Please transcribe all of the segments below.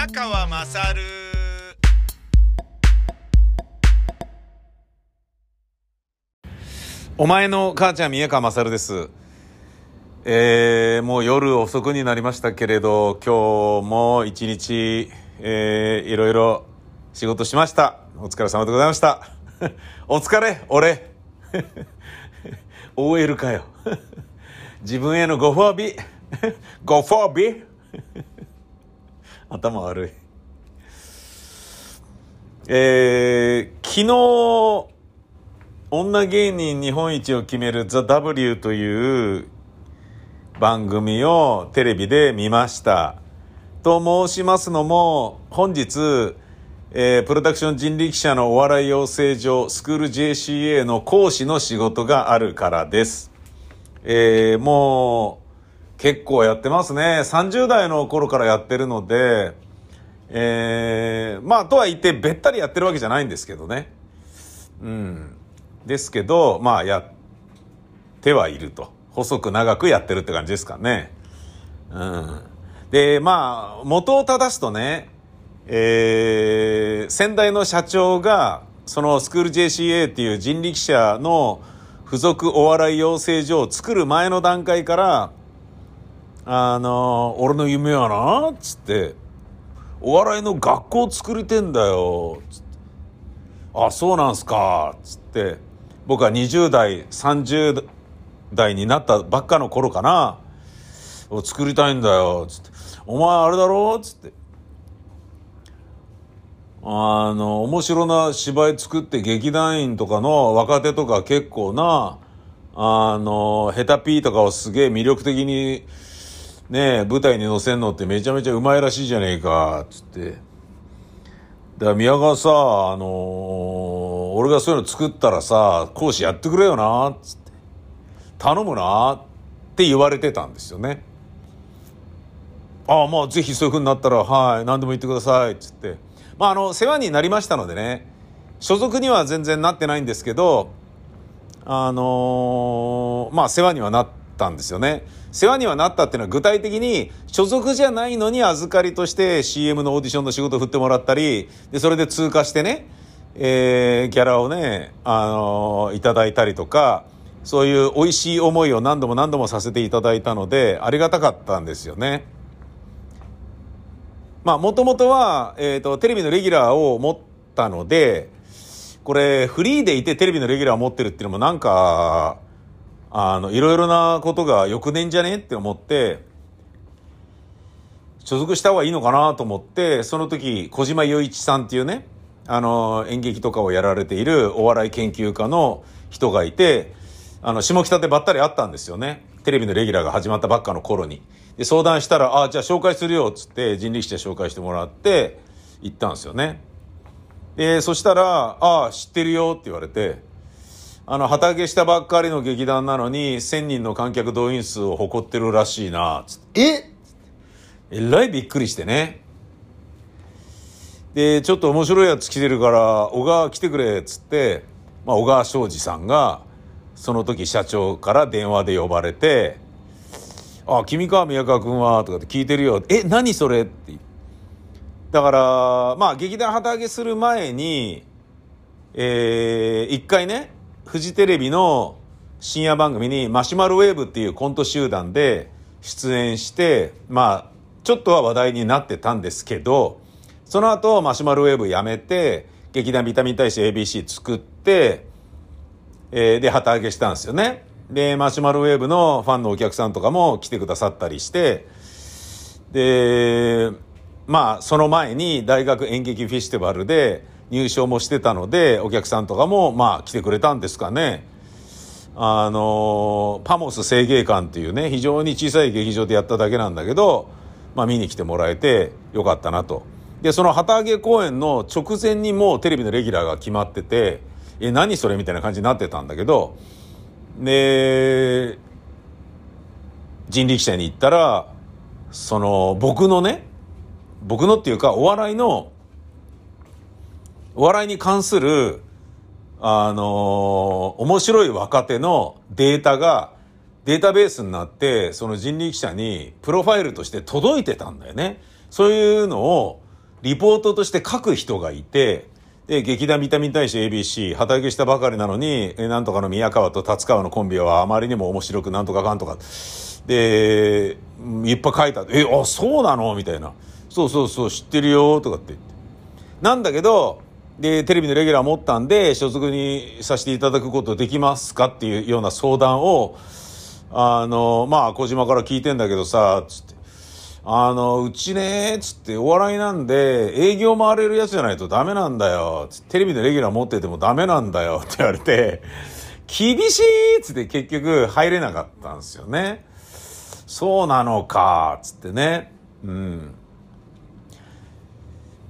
宮川まさるお前の母ちゃん宮川勝です。えー、もう夜遅くになりましたけれど、今日も一日、えー、いろいろ仕事しました。お疲れ様でございました。お疲れ、俺。OL かよ。自分へのご褒美。ご褒美。頭悪い。えー、昨日、女芸人日本一を決めるザ・ W という番組をテレビで見ました。と申しますのも、本日、えープロダクション人力車のお笑い養成所スクール JCA の講師の仕事があるからです。えーもう結構やってますね。30代の頃からやってるので、えーまあとは言ってべったりやってるわけじゃないんですけどね。うん。ですけど、まあやってはいると。細く長くやってるって感じですかね。うん。で、まあ、元を正すとね、えー、先代の社長が、そのスクール JCA っていう人力車の付属お笑い養成所を作る前の段階から、あの、俺の夢はな、っつって、お笑いの学校作りてんだよ、つって。あ、そうなんすか、っつって、僕は20代、30代になったばっかの頃かな、を作りたいんだよ、つって。お前あれだろっつって。あの、面白な芝居作って劇団員とかの若手とか結構な、あの、ヘタピーとかをすげえ魅力的に、ね、舞台に乗せんのってめちゃめちゃうまいらしいじゃねえか、つって。だから宮川さ、あのー俺がそういうの作ったらさ、講師やってくれよな、つって。頼むな、って言われてたんですよね。ああ、まあぜひそういう風になったら、はい、何でも言ってください、つって。まああの、世話になりましたのでね、所属には全然なってないんですけど、あのーまあ世話にはなってたんですよね。世話にはなったっていうのは具体的に所属じゃないのに預かりとして CM のオーディションの仕事を振ってもらったり、で、それで通過してね、えー、ギャラをね、あのーいただいたりとか、そういう美味しい思いを何度も何度もさせていただいたので、ありがたかったんですよね。まあ、もともとは、えっ、と、テレビのレギュラーを持ったので、これ、フリーでいてテレビのレギュラーを持ってるっていうのもなんか、あの、いろいろなことがよくねんじゃねって思って、所属した方がいいのかなと思って、その時、小島雄一さんっていうね、あの、演劇とかをやられているお笑い研究家の人がいて、あの、下北でばったり会ったんですよね。テレビのレギュラーが始まったばっかの頃に。で、相談したら、あじゃあ紹介するよ、っつって人力車紹介してもらって、行ったんですよね。で、そしたら、ああ、知ってるよって言われて、あの、旗揚げしたばっかりの劇団なのに、1000人の観客動員数を誇ってるらしいな、つって。え？えらいびっくりしてね。で、ちょっと面白いやつ来てるから、小川来てくれ、っつって、まあ、小川昌司さんが、その時社長から電話で呼ばれて、あ、君か、宮川君は、とかって聞いてるよ。え、何それ？って。だから、まあ、劇団旗揚げする前に、えー、一回ね、フジテレビの深夜番組にマシュマロウェーブっていうコント集団で出演して、まあ、ちょっとは話題になってたんですけど、その後、マシュマロウェーブやめて、劇団ビタミン大使 ABC 作って、えーで、旗揚げしたんですよね。で、マシュマロウェーブのファンのお客さんとかも来てくださったりして、で、まあ、その前に大学演劇フェスティバルで入賞もしてたので、お客さんとかも、まあ、来てくれたんですかね。あの、パモス声芸館っていうね、非常に小さい劇場でやっただけなんだけど、まあ、見に来てもらえてよかったなと。で、その旗揚げ公演の直前にもうテレビのレギュラーが決まってて、え、何それみたいな感じになってたんだけど、で、人力車に行ったら、その、僕のね、僕のっていうか、お笑いの、お笑いに関する、あの面白い若手のデータが、データベースになって、その人力車にプロファイルとして届いてたんだよね。そういうのを、リポートとして書く人がいて、で、劇団見たに対して ABC、畑受したばかりなのに、えなんとかの宮川と達川のコンビはあまりにも面白くなんとかかんとか。で、いっぱい書いた。え、あ、そうなの？みたいな。そうそうそう、知ってるよ、とかって言って。なんだけど、で、テレビのレギュラー持ったんで、所属にさせていただくことできますかっていうような相談を、あの、まあ、小島から聞いてんだけどさ、つって。あの、うちね、つってお笑いなんで営業回れるやつじゃないとダメなんだよ。テレビでレギュラー持っててもダメなんだよって言われて、厳しいつって結局入れなかったんですよね。そうなのか、つってね。うん。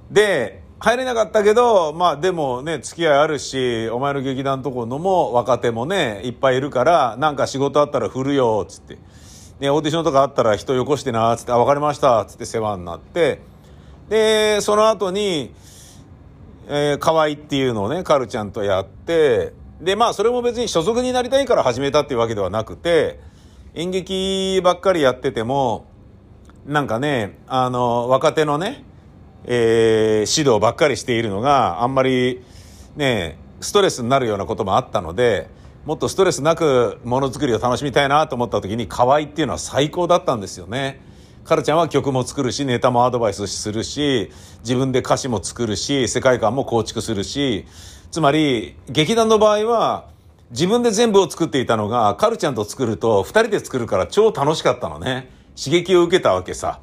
で、入れなかったけど、まあでもね、付き合いあるし、お前の劇団とこのも若手もね、いっぱいいるから、なんか仕事あったら振るよ、つって。ね、オーディションとかあったら人よこしてな、つって、あ、わかりました、つって世話になって、で、その後に、えー、河合っていうのをね、カルちゃんとやって、で、まあ、それも別に所属になりたいから始めたっていうわけではなくて、演劇ばっかりやってても、なんかね、あの、若手のね、えー、指導ばっかりしているのがあんまりねストレスになるようなこともあったのでもっとストレスなくものづくりを楽しみたいなと思った時に河合っていうのは最高だったんですよね。カルちゃんは曲も作るしネタもアドバイスするし自分で歌詞も作るし世界観も構築するしつまり劇団の場合は自分で全部を作っていたのがカルちゃんと作ると2人で作るから超楽しかったのね刺激を受けたわけさ。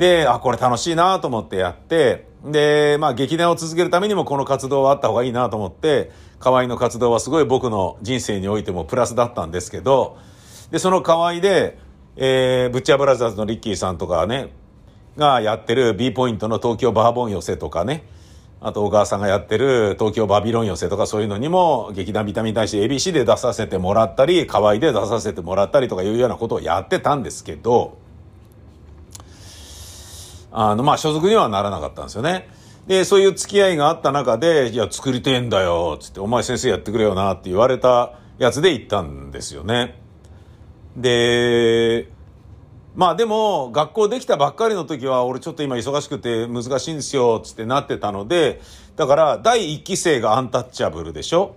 で、あ、これ楽しいなと思ってやって、で、まあ劇団を続けるためにもこの活動はあった方がいいなと思って、河合の活動はすごい僕の人生においてもプラスだったんですけど、で、その河合で、えー、ブッチャーブラザーズのリッキーさんとかね、がやってる B ポイントの東京バーボン寄せとかね、あと小川さんがやってる東京バビロン寄せとかそういうのにも劇団ビタミンに対して ABC で出させてもらったり、河合で出させてもらったりとかいうようなことをやってたんですけど、あの、まあ、所属にはならなかったんですよね。で、そういう付き合いがあった中で、いや、作りてえんだよ、つって、お前先生やってくれよな、って言われたやつで行ったんですよね。で、まあでも、学校できたばっかりの時は、俺ちょっと今忙しくて難しいんですよ、つってなってたので、だから、第一期生がアンタッチャブルでしょ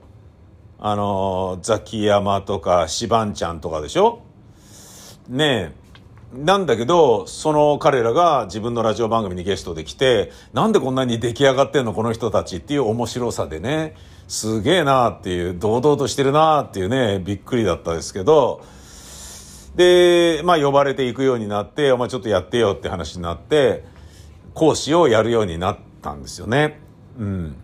あの、ザキヤマとか、シバンちゃんとかでしょねえ。なんだけど、その彼らが自分のラジオ番組にゲストで来て、なんでこんなに出来上がってんのこの人たちっていう面白さでね、すげえなっていう、堂々としてるなっていうね、びっくりだったですけど、で、まあ呼ばれていくようになって、お前ちょっとやってよって話になって、講師をやるようになったんですよね。うん。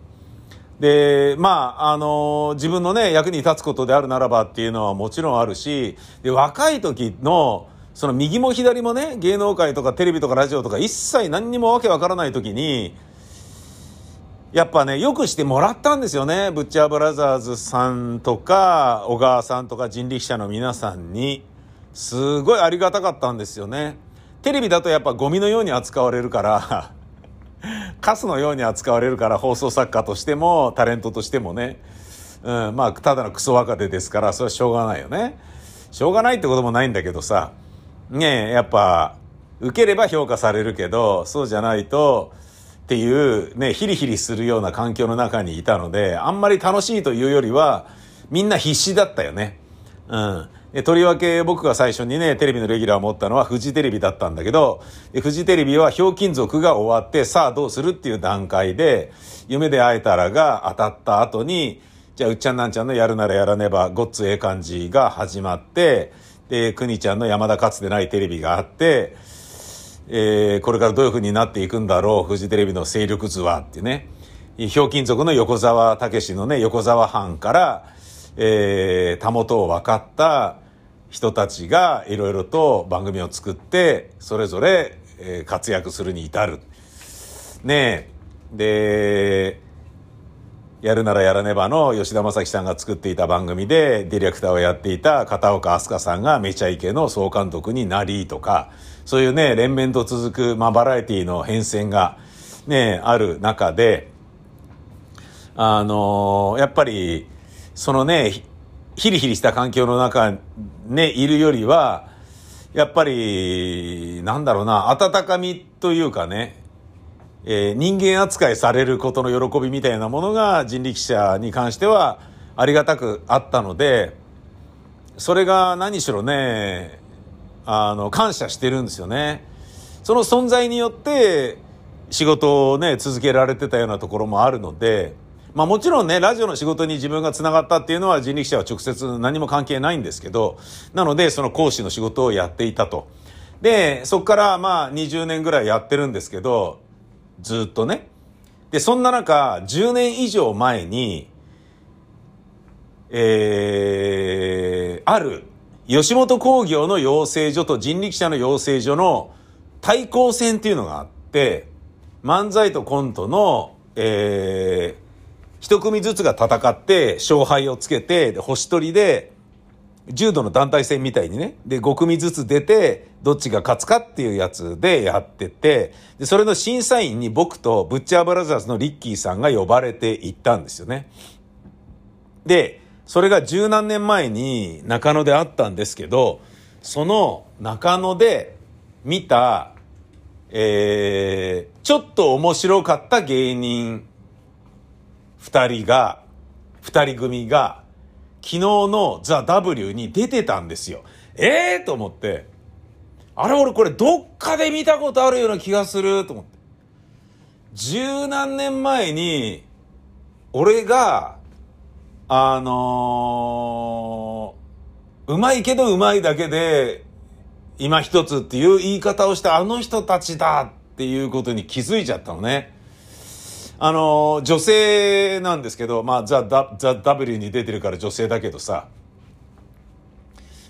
で、まあ、あの、自分のね、役に立つことであるならばっていうのはもちろんあるし、で、若い時の、その右も左もね、芸能界とかテレビとかラジオとか一切何にもわけわからない時に、やっぱね、よくしてもらったんですよね。ブッチャーブラザーズさんとか、小川さんとか人力車の皆さんに。すごいありがたかったんですよね。テレビだとやっぱゴミのように扱われるから カスのように扱われるから放送作家としてもタレントとしてもね。うん、まあ、ただのクソ若手ですから、それはしょうがないよね。しょうがないってこともないんだけどさ。ね、やっぱ、受ければ評価されるけど、そうじゃないと、っていう、ね、ヒリヒリするような環境の中にいたので、あんまり楽しいというよりは、みんな必死だったよね。うん。でとりわけ僕が最初にね、テレビのレギュラーを持ったのはフジテレビだったんだけど、フジテレビはひょうきん族が終わって、さあどうするっていう段階で、夢で会えたらが当たった後に、じゃあうっちゃんなんちゃんのやるならやらねば、ごっつええ感じが始まって、で、くにちゃんの山田かつてないテレビがあって、えー、これからどういう風になっていくんだろう、フジテレビの勢力図はってね。ひょうきん族の横沢武のね、横沢藩から、えー、たもとを分かった人たちがいろいろと番組を作って、それぞれ、えー、活躍するに至る。ねえ。で、やるならやらねばの吉田正樹さんが作っていた番組でディレクターをやっていた片岡飛鳥さんがめちゃイケの総監督になりとか、そういうね、連綿と続く、まあ、バラエティの変遷がね、ある中で、あのー、やっぱり、そのね、ヒリヒリした環境の中ね、いるよりは、やっぱり、なんだろうな、温かみというかね、えー、人間扱いされることの喜びみたいなものが人力車に関してはありがたくあったので、それが何しろね、あの、感謝してるんですよね。その存在によって仕事をね、続けられてたようなところもあるので、まあもちろんね、ラジオの仕事に自分が繋がったっていうのは人力車は直接何も関係ないんですけど、なのでその講師の仕事をやっていたと。で、そこからまあ20年ぐらいやってるんですけど、ずっとね。で、そんな中、10年以上前に、えー、ある、吉本工業の養成所と人力車の養成所の対抗戦っていうのがあって、漫才とコントの、えー、一組ずつが戦って勝敗をつけて、で星取りで、柔道の団体戦みたいにね、で、5組ずつ出て、どっちが勝つかっていうやつでやってて、で、それの審査員に僕とブッチャーブラザーズのリッキーさんが呼ばれて行ったんですよね。で、それが十何年前に中野であったんですけど、その中野で見た、えー、ちょっと面白かった芸人二人が、二人組が、昨日のザ・ W に出てたんですよ。ええー、と思って、あれ俺これどっかで見たことあるような気がすると思って。十何年前に、俺が、あのー、うまいけどうまいだけで、今一つっていう言い方をしたあの人たちだっていうことに気づいちゃったのね。あの、女性なんですけど、まあ、ザ・ザ・ W に出てるから女性だけどさ、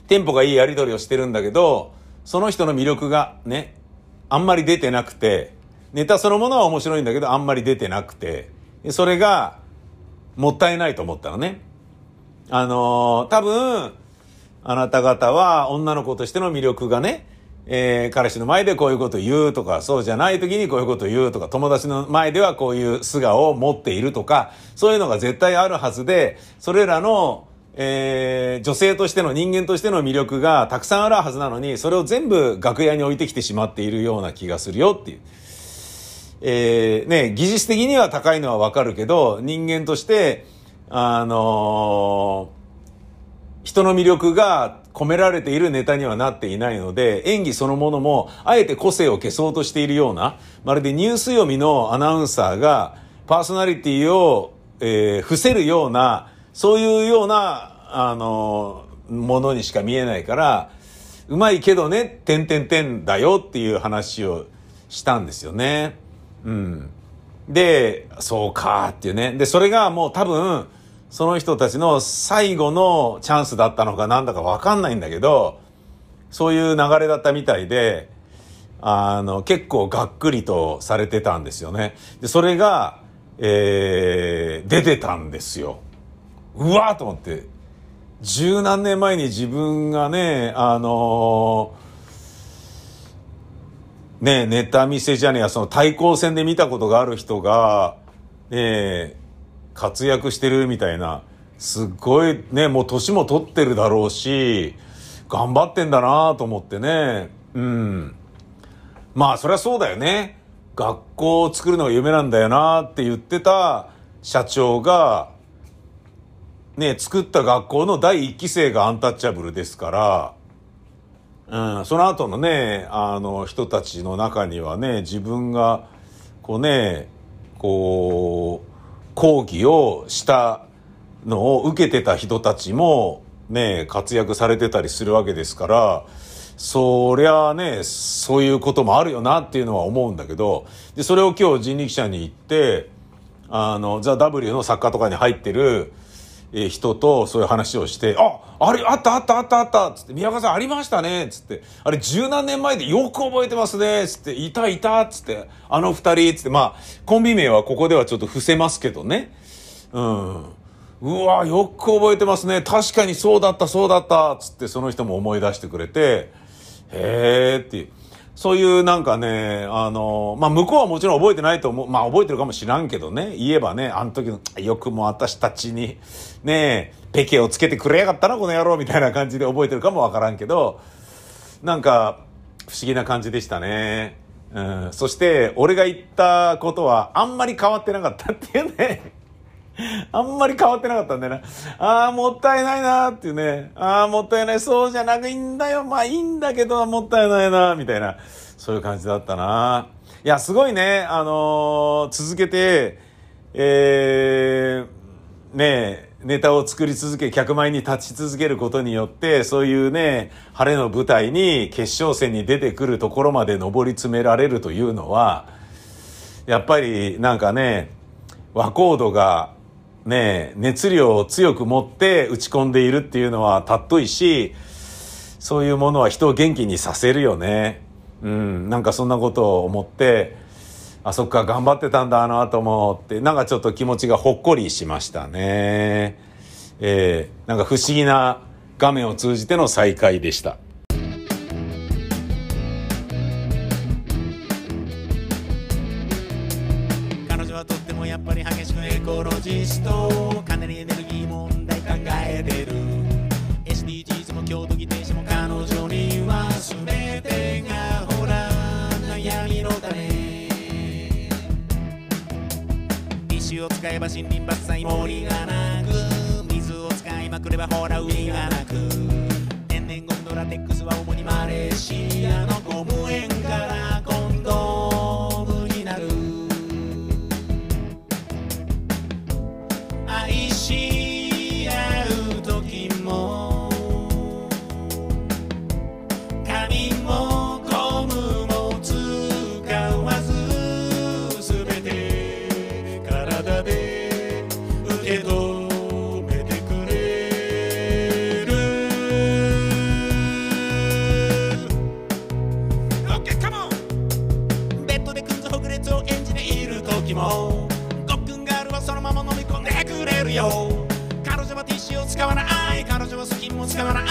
テンポがいいやり取りをしてるんだけど、その人の魅力がね、あんまり出てなくて、ネタそのものは面白いんだけど、あんまり出てなくて、それが、もったいないと思ったのね。あの多分、あなた方は女の子としての魅力がね、えー、彼氏の前でこういうこと言うとか、そうじゃない時にこういうこと言うとか、友達の前ではこういう素顔を持っているとか、そういうのが絶対あるはずで、それらの、えー、女性としての人間としての魅力がたくさんあるはずなのに、それを全部楽屋に置いてきてしまっているような気がするよっていう。えー、ね、技術的には高いのはわかるけど、人間として、あのー人の魅力が込められているネタにはなっていないので、演技そのものも、あえて個性を消そうとしているような、まるでニュース読みのアナウンサーが、パーソナリティを、えー、伏せるような、そういうような、あの、ものにしか見えないから、うまいけどね、てんてんてんだよっていう話をしたんですよね。うん。で、そうかっていうね。で、それがもう多分、その人たちの最後のチャンスだったのかなんだかわかんないんだけど、そういう流れだったみたいで、あの、結構がっくりとされてたんですよね。で、それが、えー、出てたんですよ。うわーと思って。十何年前に自分がね、あのー、ねネタ見せじゃねえや、その対抗戦で見たことがある人が、ねえ活躍してるみたいな、すっごいね、もう年も取ってるだろうし、頑張ってんだなと思ってね。うん。まあ、そりゃそうだよね。学校を作るのが夢なんだよなって言ってた社長が、ね、作った学校の第一期生がアンタッチャブルですから、うん、その後のね、あの人たちの中にはね、自分が、こうね、こう、講義をしたのを受けてた人たちもね、活躍されてたりするわけですから、そりゃあね、そういうこともあるよなっていうのは思うんだけど、で、それを今日人力車に行って、あの、ザ・ W の作家とかに入ってる、え人とそういう話をして、あ、あれ、あったあったあったあったつって、宮川さんありましたねつって、あれ十何年前でよく覚えてますねつって、いたいたつって、あの二人つって、まあ、コンビ名はここではちょっと伏せますけどね。うん。うわ、よく覚えてますね。確かにそうだった、そうだった。つって、その人も思い出してくれて、へーっていう。そういうなんかね、あの、まあ、向こうはもちろん覚えてないと思う。まあ、覚えてるかもしらんけどね。言えばね、あの時の、よくも私たちに、ねえペケをつけてくれやがったな、この野郎、みたいな感じで覚えてるかもわからんけど、なんか、不思議な感じでしたね。うん、そして、俺が言ったことはあんまり変わってなかったっていうね。あんまり変わってなかったんだよな。ああ、もったいないなっていうね。ああ、もったいない。そうじゃなくいいんだよ。まあいいんだけど、もったいないな、みたいな。そういう感じだったな。いや、すごいね。あのー続けて、えー、ねえ、ネタを作り続け、客前に立ち続けることによって、そういうね、晴れの舞台に決勝戦に出てくるところまで上り詰められるというのは、やっぱりなんかね、和コードがね、熱量を強く持って打ち込んでいるっていうのは尊いし、そういうものは人を元気にさせるよね。うん、なんかそんなことを思って、あ、そっか、頑張ってたんだ、あの後もって、なんかちょっと気持ちがほっこりしましたね。えー、なんか不思議な画面を通じての再会でした。激しくエコロジストかなりエネルギー問題考えてる。SDGs も郷土議定書も彼女には全てがほら悩みの種。石を使えば森林伐採森がなく水を使いまくればほら海がなく。天然ゴムのラテックスは主にマレーシアのゴム園からス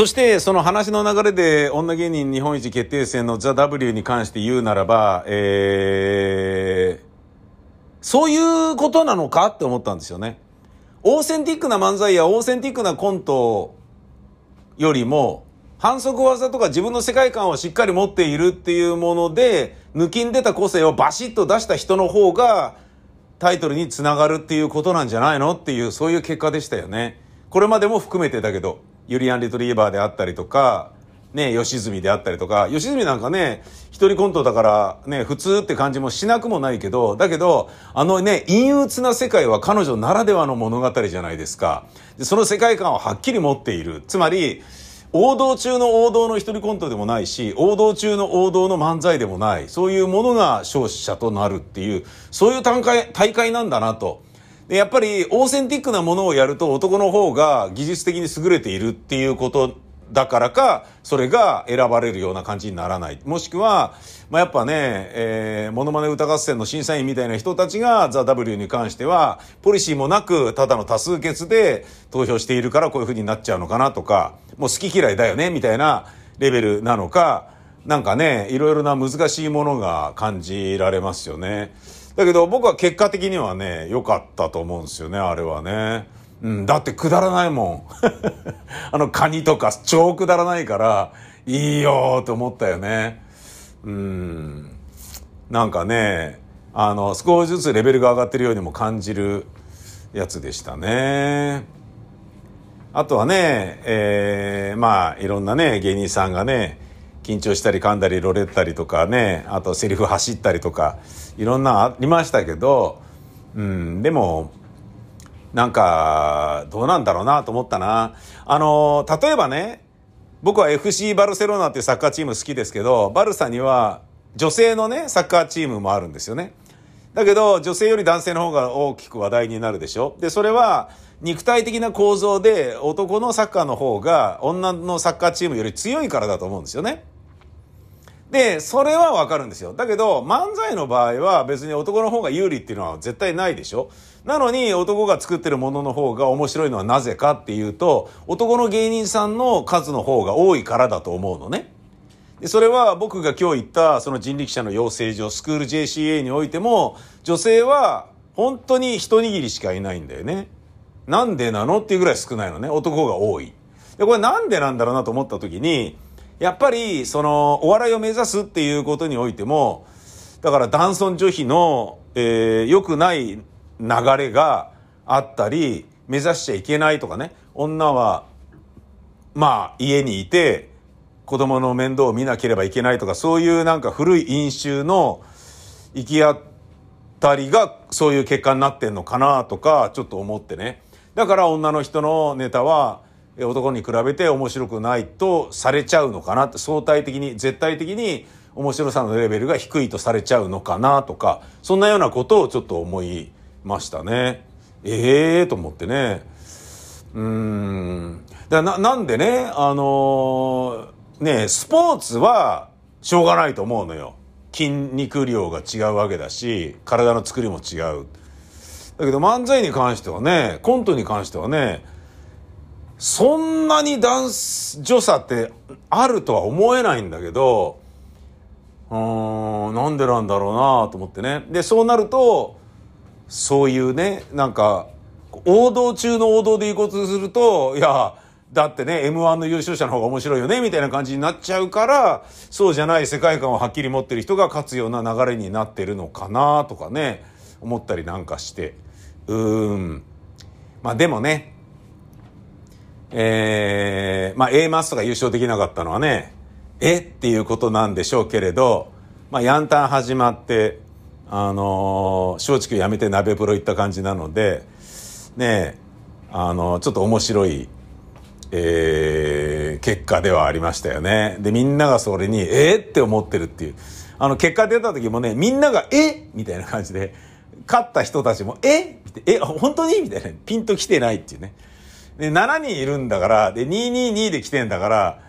そして、その話の流れで、女芸人日本一決定戦のザ・ W に関して言うならば、えー、そういうことなのかって思ったんですよね。オーセンティックな漫才やオーセンティックなコントよりも、反則技とか自分の世界観をしっかり持っているっていうもので、抜きん出た個性をバシッと出した人の方が、タイトルにつながるっていうことなんじゃないのっていう、そういう結果でしたよね。これまでも含めてだけど、ユリアン・リトリーバーであったりとか、ね、吉住であったりとか、吉住なんかね、一人コントだからね、普通って感じもしなくもないけど、だけど、あのね、陰鬱な世界は彼女ならではの物語じゃないですか。でその世界観をはっきり持っている。つまり、王道中の王道の一人コントでもないし、王道中の王道の漫才でもない、そういうものが勝者となるっていう、そういう大会大会なんだなと。で、やっぱりオーセンティックなものをやると男の方が技術的に優れているっていうことだからか、それが選ばれるような感じにならない。もしくは、まあ、やっぱね、えー、モノマネ歌合戦の審査員みたいな人たちがザ・ W に関しては、ポリシーもなく、ただの多数決で投票しているからこういう風になっちゃうのかなとか、もう好き嫌いだよね、みたいなレベルなのか、なんかね、いろいろな難しいものが感じられますよね。だけど僕は結果的にはね、良かったと思うんですよね、あれはね。うん、だってくだらないもん。あの、カニとか超くだらないから、いいよーと思ったよね。うん。なんかね、あの、少しずつレベルが上がってるようにも感じるやつでしたね。あとはね、えー、まあ、いろんなね、芸人さんがね、緊張したり噛んだりろれったりとかね、あとセリフ走ったりとか、いろんなありましたけど、うん、でも、なんか、どうなんだろうなと思ったな。あの、例えばね、僕は FC バルセロナっていうサッカーチーム好きですけど、バルサには女性のね、サッカーチームもあるんですよね。だけど女性より男性の方が大きく話題になるでしょでそれは肉体的な構造で男のサッカーの方が女のサッカーチームより強いからだと思うんですよね。で、それはわかるんですよ。だけど、漫才の場合は別に男の方が有利っていうのは絶対ないでしょなのに男が作ってるものの方が面白いのはなぜかっていうと、男の芸人さんの数の方が多いからだと思うのね。でそれは僕が今日言ったその人力車の養成所、スクール JCA においても、女性は本当に一握りしかいないんだよね。なんでなのっていうぐらい少ないのね。男が多い。で、これなんでなんだろうなと思った時に、やっぱり、その、お笑いを目指すっていうことにおいても、だから男尊女卑の、えー、良くない流れがあったり、目指しちゃいけないとかね、女は、まあ、家にいて、子供の面倒を見なければいけないとか、そういうなんか古い飲酒の行き当たりが、そういう結果になってんのかなとか、ちょっと思ってね。だから女の人のネタは、男に比べて面白くないとされちゃうのかな？って相対的に絶対的に面白さのレベルが低いとされちゃうのかなとかそんなようなことをちょっと思いましたね。ええー、と思ってね。うんだななんでねあのー、ねスポーツはしょうがないと思うのよ。筋肉量が違うわけだし体の作りも違う。だけど漫才に関してはねコントに関してはねそんなに男女差ってあるとは思えないんだけど、うん、なんでなんだろうなと思ってね。で、そうなると、そういうね、なんか、王道中の王道でいこうとすると、いや、だってね、M1 の優勝者の方が面白いよね、みたいな感じになっちゃうから、そうじゃない世界観をはっきり持ってる人が勝つような流れになってるのかなとかね、思ったりなんかして。うーん。まあでもね、えー、まあ A マスとか優勝できなかったのはね、え？っていうことなんでしょうけれど、まあヤンタン始まって、あのー、松竹やめて鍋風呂行った感じなので、ねあのー、ちょっと面白い、えー、結果ではありましたよね。で、みんながそれに、え？ー、って思ってるっていう。あの、結果出た時もね、みんなが、え？みたいな感じで、勝った人たちも、え？え、本当に？みたいな。ピンと来てないっていうね。で、7人いるんだから、で、222で来てんだから、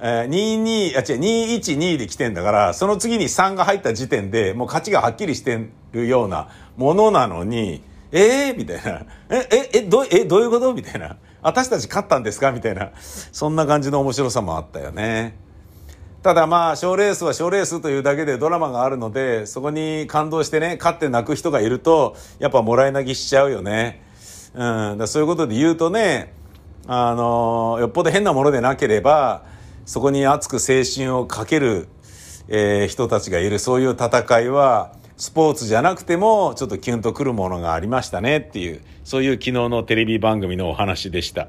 えー、22、あ、違う、212で来てんだから、その次に3が入った時点で、もう勝ちがはっきりしてるようなものなのに、えー、みたいな。え、え、え、どう、え、どういうこと？みたいな。私たち勝ったんですか？みたいな。そんな感じの面白さもあったよね。ただまあ、賞レースは賞レースというだけでドラマがあるので、そこに感動してね、勝って泣く人がいると、やっぱもらい泣きしちゃうよね。うん、だそういうことで言うとね、あのよっぽど変なものでなければそこに熱く青春をかける、えー、人たちがいるそういう戦いはスポーツじゃなくてもちょっとキュンとくるものがありましたねっていうそういう昨日のテレビ番組のお話でした。